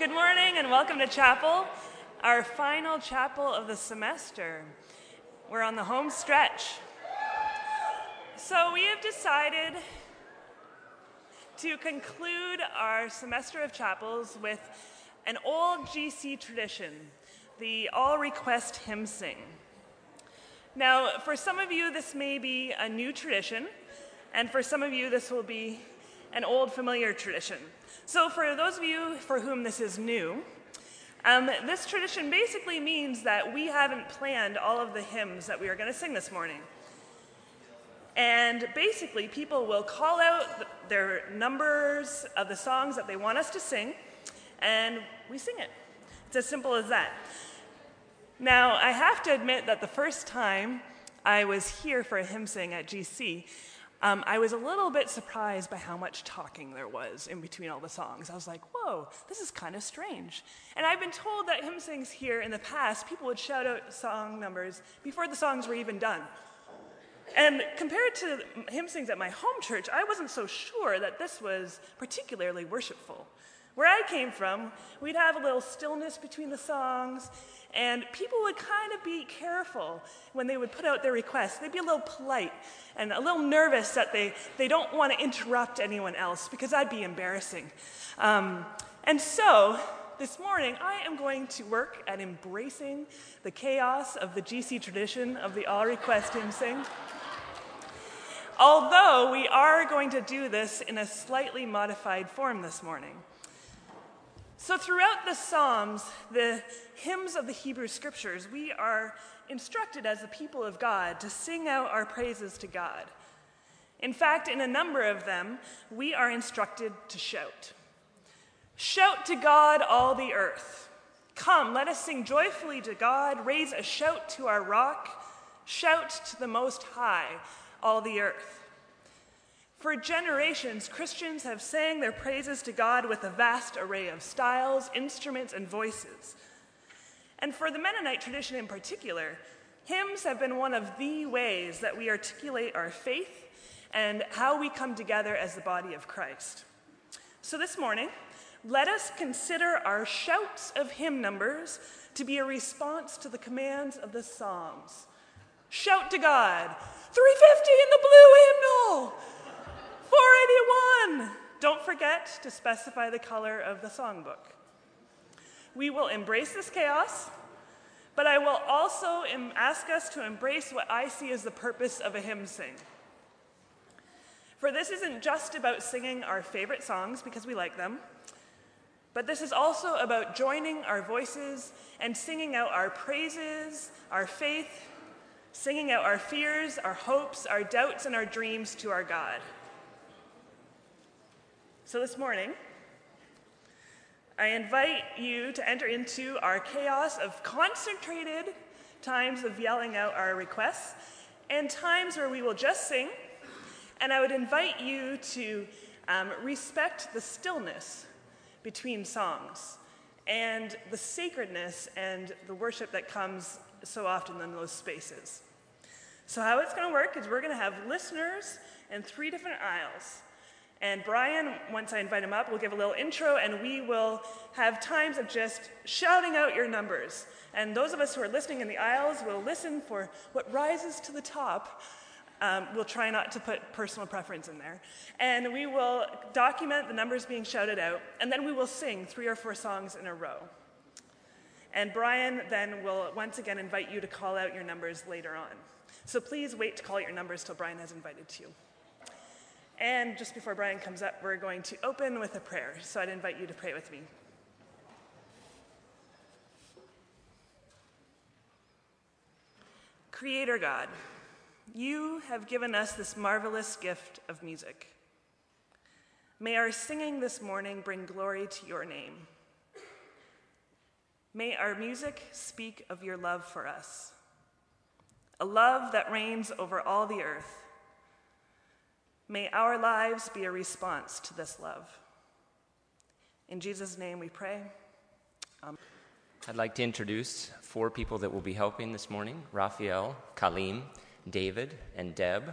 Good morning and welcome to chapel, our final chapel of the semester. We're on the home stretch. So, we have decided to conclude our semester of chapels with an old GC tradition, the all request hymn sing. Now, for some of you, this may be a new tradition, and for some of you, this will be an old familiar tradition. So, for those of you for whom this is new, um, this tradition basically means that we haven't planned all of the hymns that we are going to sing this morning. And basically, people will call out their numbers of the songs that they want us to sing, and we sing it. It's as simple as that. Now, I have to admit that the first time I was here for a hymn sing at GC, um, I was a little bit surprised by how much talking there was in between all the songs. I was like, whoa, this is kind of strange. And I've been told that hymn sings here in the past, people would shout out song numbers before the songs were even done. And compared to hymn sings at my home church, I wasn't so sure that this was particularly worshipful. Where I came from, we'd have a little stillness between the songs, and people would kind of be careful when they would put out their requests. They'd be a little polite and a little nervous that they, they don't want to interrupt anyone else because that'd be embarrassing. Um, and so, this morning, I am going to work at embracing the chaos of the GC tradition of the all request hymn sing. Although we are going to do this in a slightly modified form this morning. So, throughout the Psalms, the hymns of the Hebrew Scriptures, we are instructed as the people of God to sing out our praises to God. In fact, in a number of them, we are instructed to shout. Shout to God, all the earth. Come, let us sing joyfully to God, raise a shout to our rock, shout to the Most High, all the earth. For generations, Christians have sang their praises to God with a vast array of styles, instruments, and voices. And for the Mennonite tradition in particular, hymns have been one of the ways that we articulate our faith and how we come together as the body of Christ. So this morning, let us consider our shouts of hymn numbers to be a response to the commands of the Psalms. Shout to God, 350 in the blue hymnal! 481! Don't forget to specify the color of the songbook. We will embrace this chaos, but I will also ask us to embrace what I see as the purpose of a hymn sing. For this isn't just about singing our favorite songs because we like them, but this is also about joining our voices and singing out our praises, our faith, singing out our fears, our hopes, our doubts, and our dreams to our God. So this morning, I invite you to enter into our chaos of concentrated times of yelling out our requests and times where we will just sing. And I would invite you to um, respect the stillness between songs and the sacredness and the worship that comes so often in those spaces. So, how it's going to work is we're going to have listeners in three different aisles. And Brian, once I invite him up, will give a little intro and we will have times of just shouting out your numbers. And those of us who are listening in the aisles will listen for what rises to the top. Um, we'll try not to put personal preference in there. And we will document the numbers being shouted out, and then we will sing three or four songs in a row. And Brian then will once again invite you to call out your numbers later on. So please wait to call out your numbers till Brian has invited you. And just before Brian comes up, we're going to open with a prayer. So I'd invite you to pray with me. Creator God, you have given us this marvelous gift of music. May our singing this morning bring glory to your name. May our music speak of your love for us, a love that reigns over all the earth May our lives be a response to this love. In Jesus' name we pray. Amen. I'd like to introduce four people that will be helping this morning Raphael, Kalim, David, and Deb.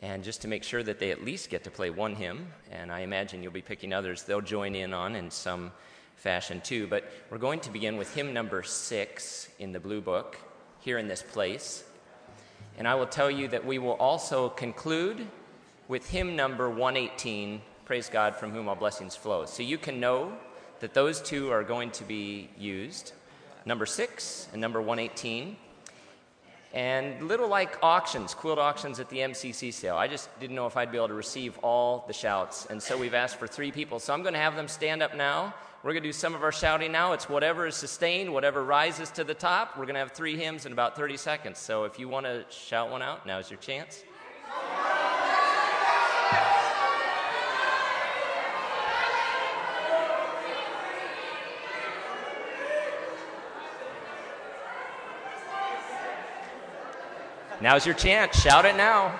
And just to make sure that they at least get to play one hymn, and I imagine you'll be picking others, they'll join in on in some fashion too. But we're going to begin with hymn number six in the blue book here in this place. And I will tell you that we will also conclude with hymn number 118, Praise God from whom all blessings flow. So you can know that those two are going to be used number six and number 118. And little like auctions, quilt auctions at the MCC sale. I just didn't know if I'd be able to receive all the shouts. And so we've asked for three people. So I'm going to have them stand up now. We're going to do some of our shouting now. It's whatever is sustained, whatever rises to the top. We're going to have three hymns in about 30 seconds. So if you want to shout one out, now's your chance. Now's your chance. Shout it now.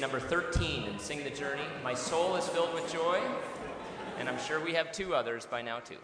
Number 13 and Sing the Journey. My soul is filled with joy. And I'm sure we have two others by now, too.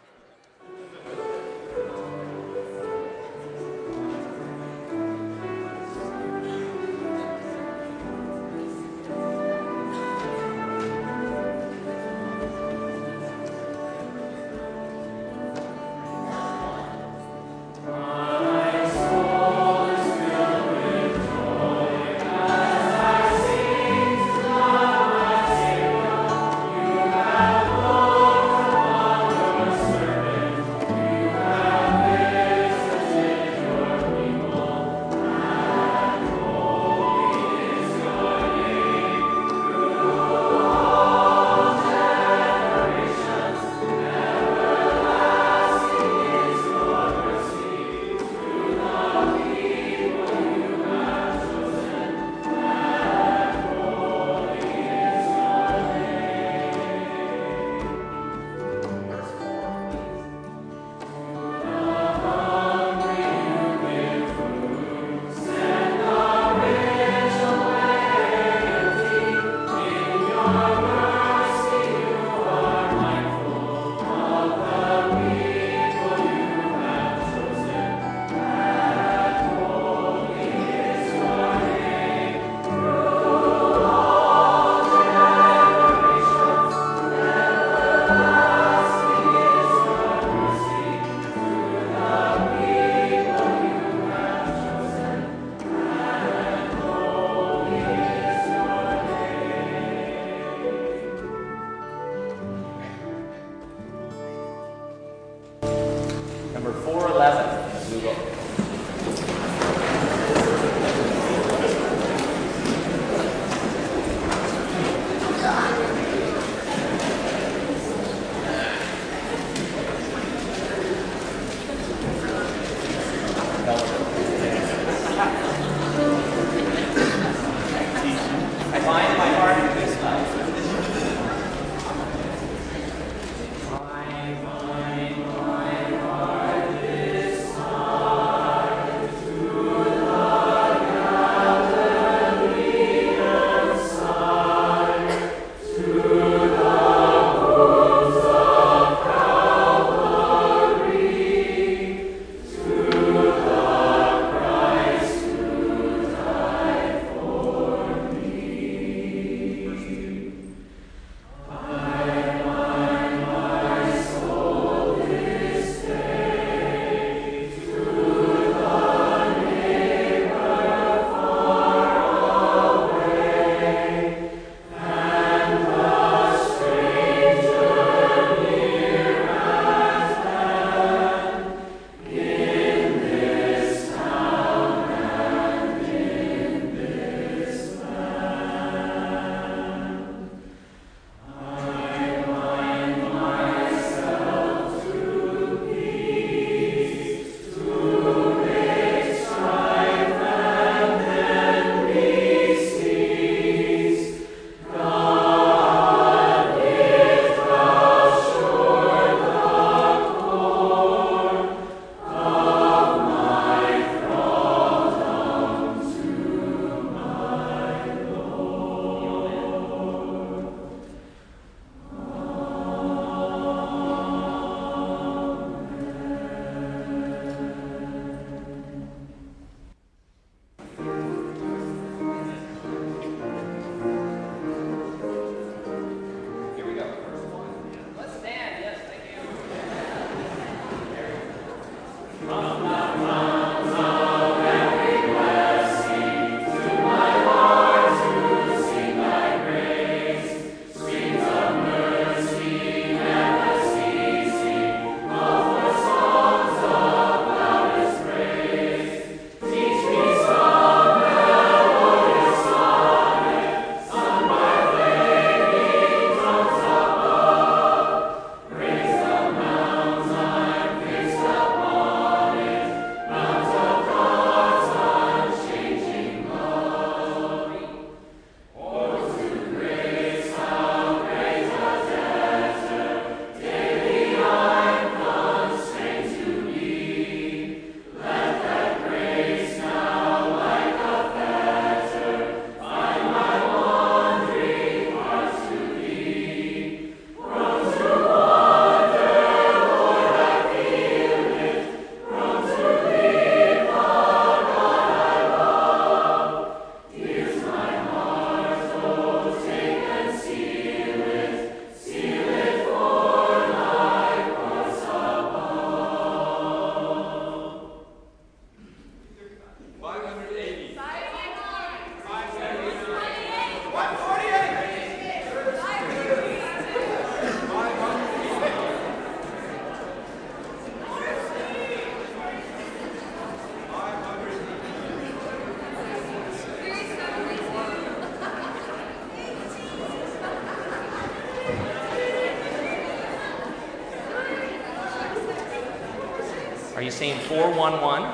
Saying 411?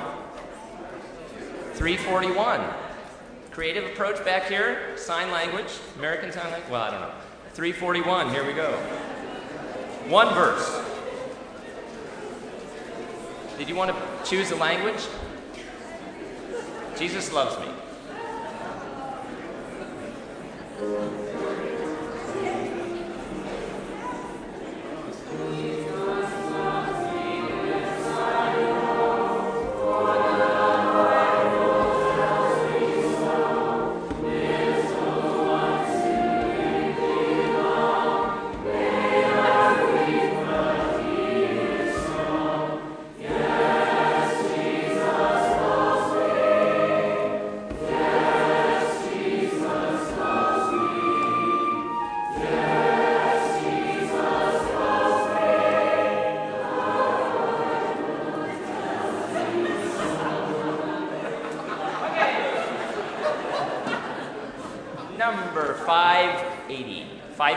341. Creative approach back here. Sign language. American Sign Language. Well, I don't know. 341. Here we go. One verse. Did you want to choose a language? Jesus loves me.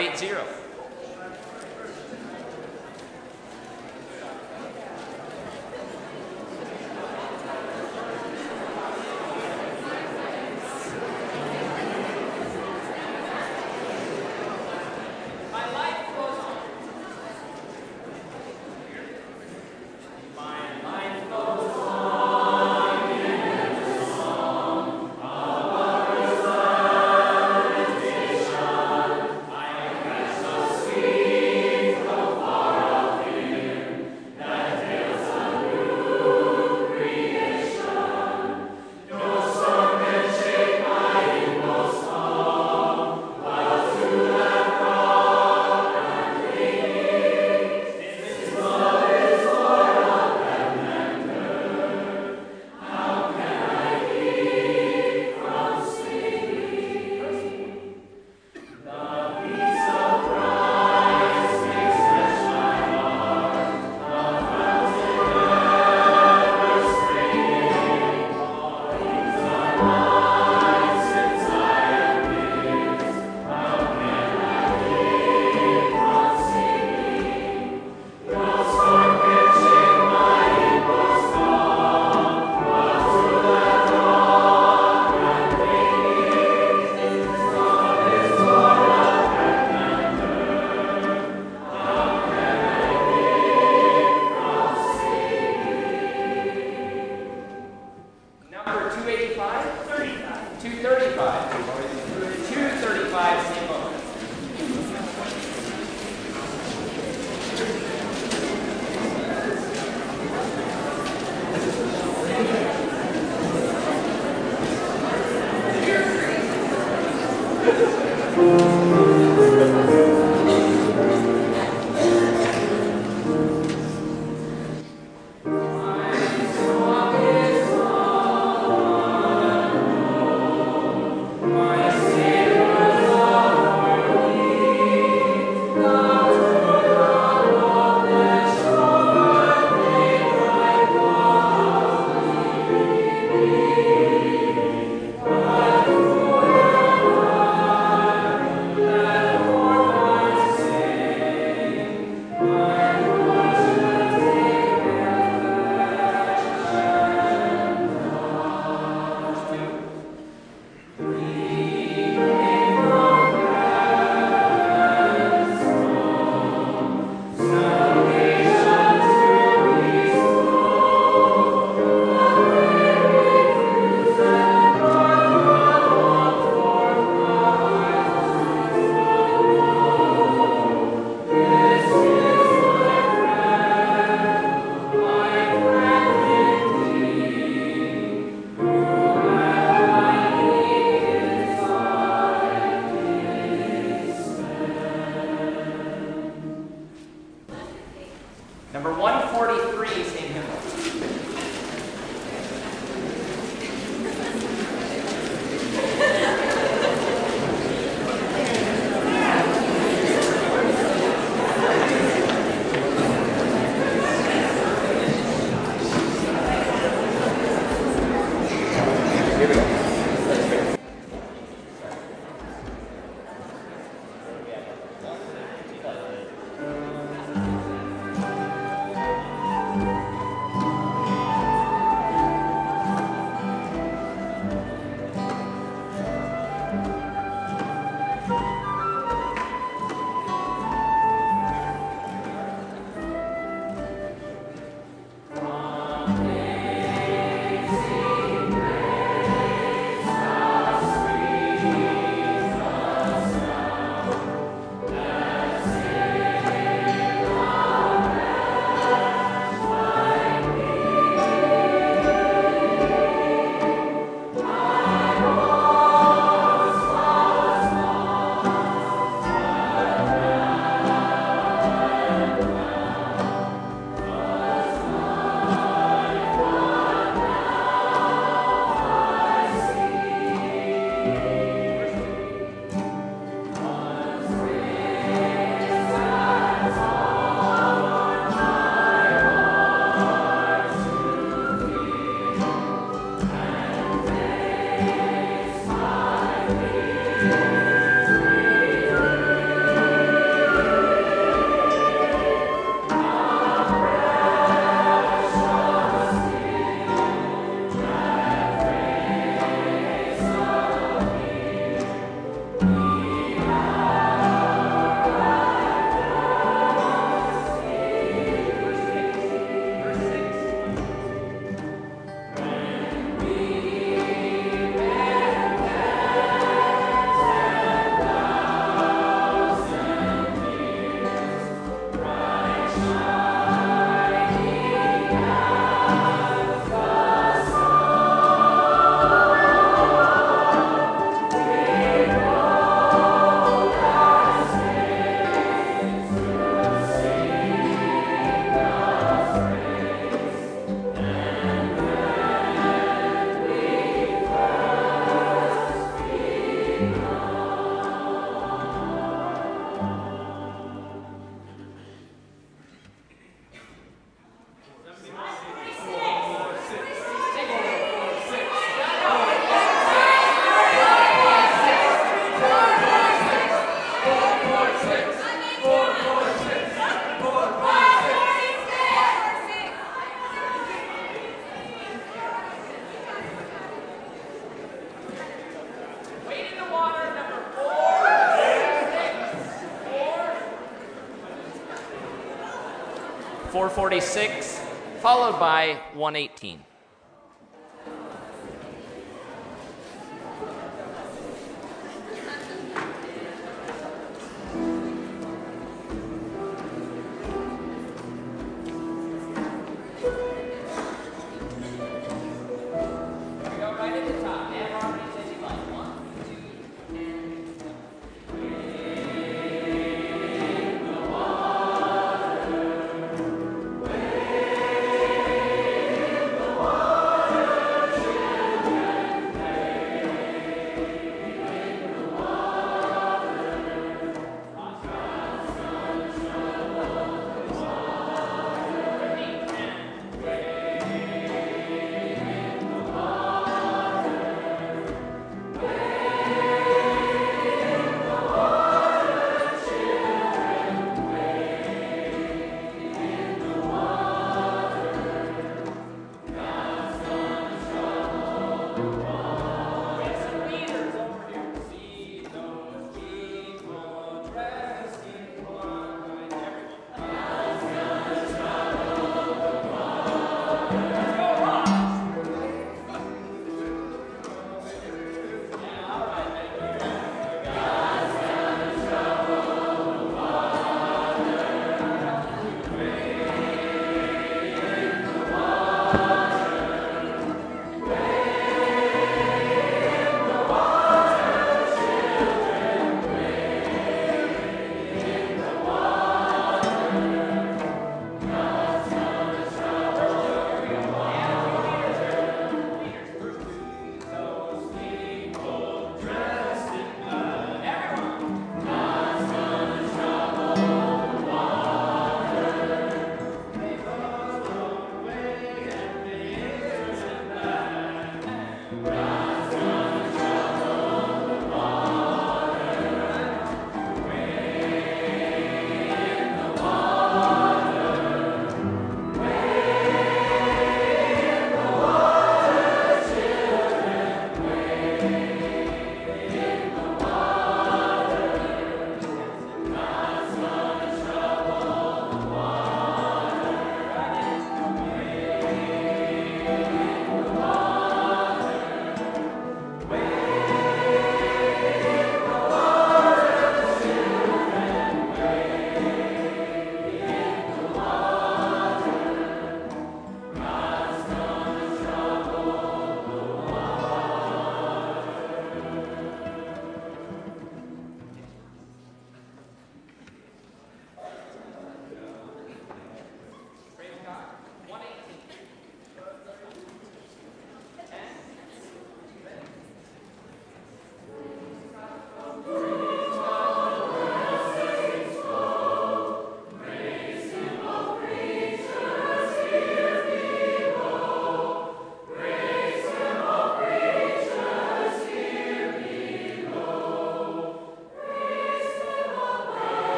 580. 446, followed by 118.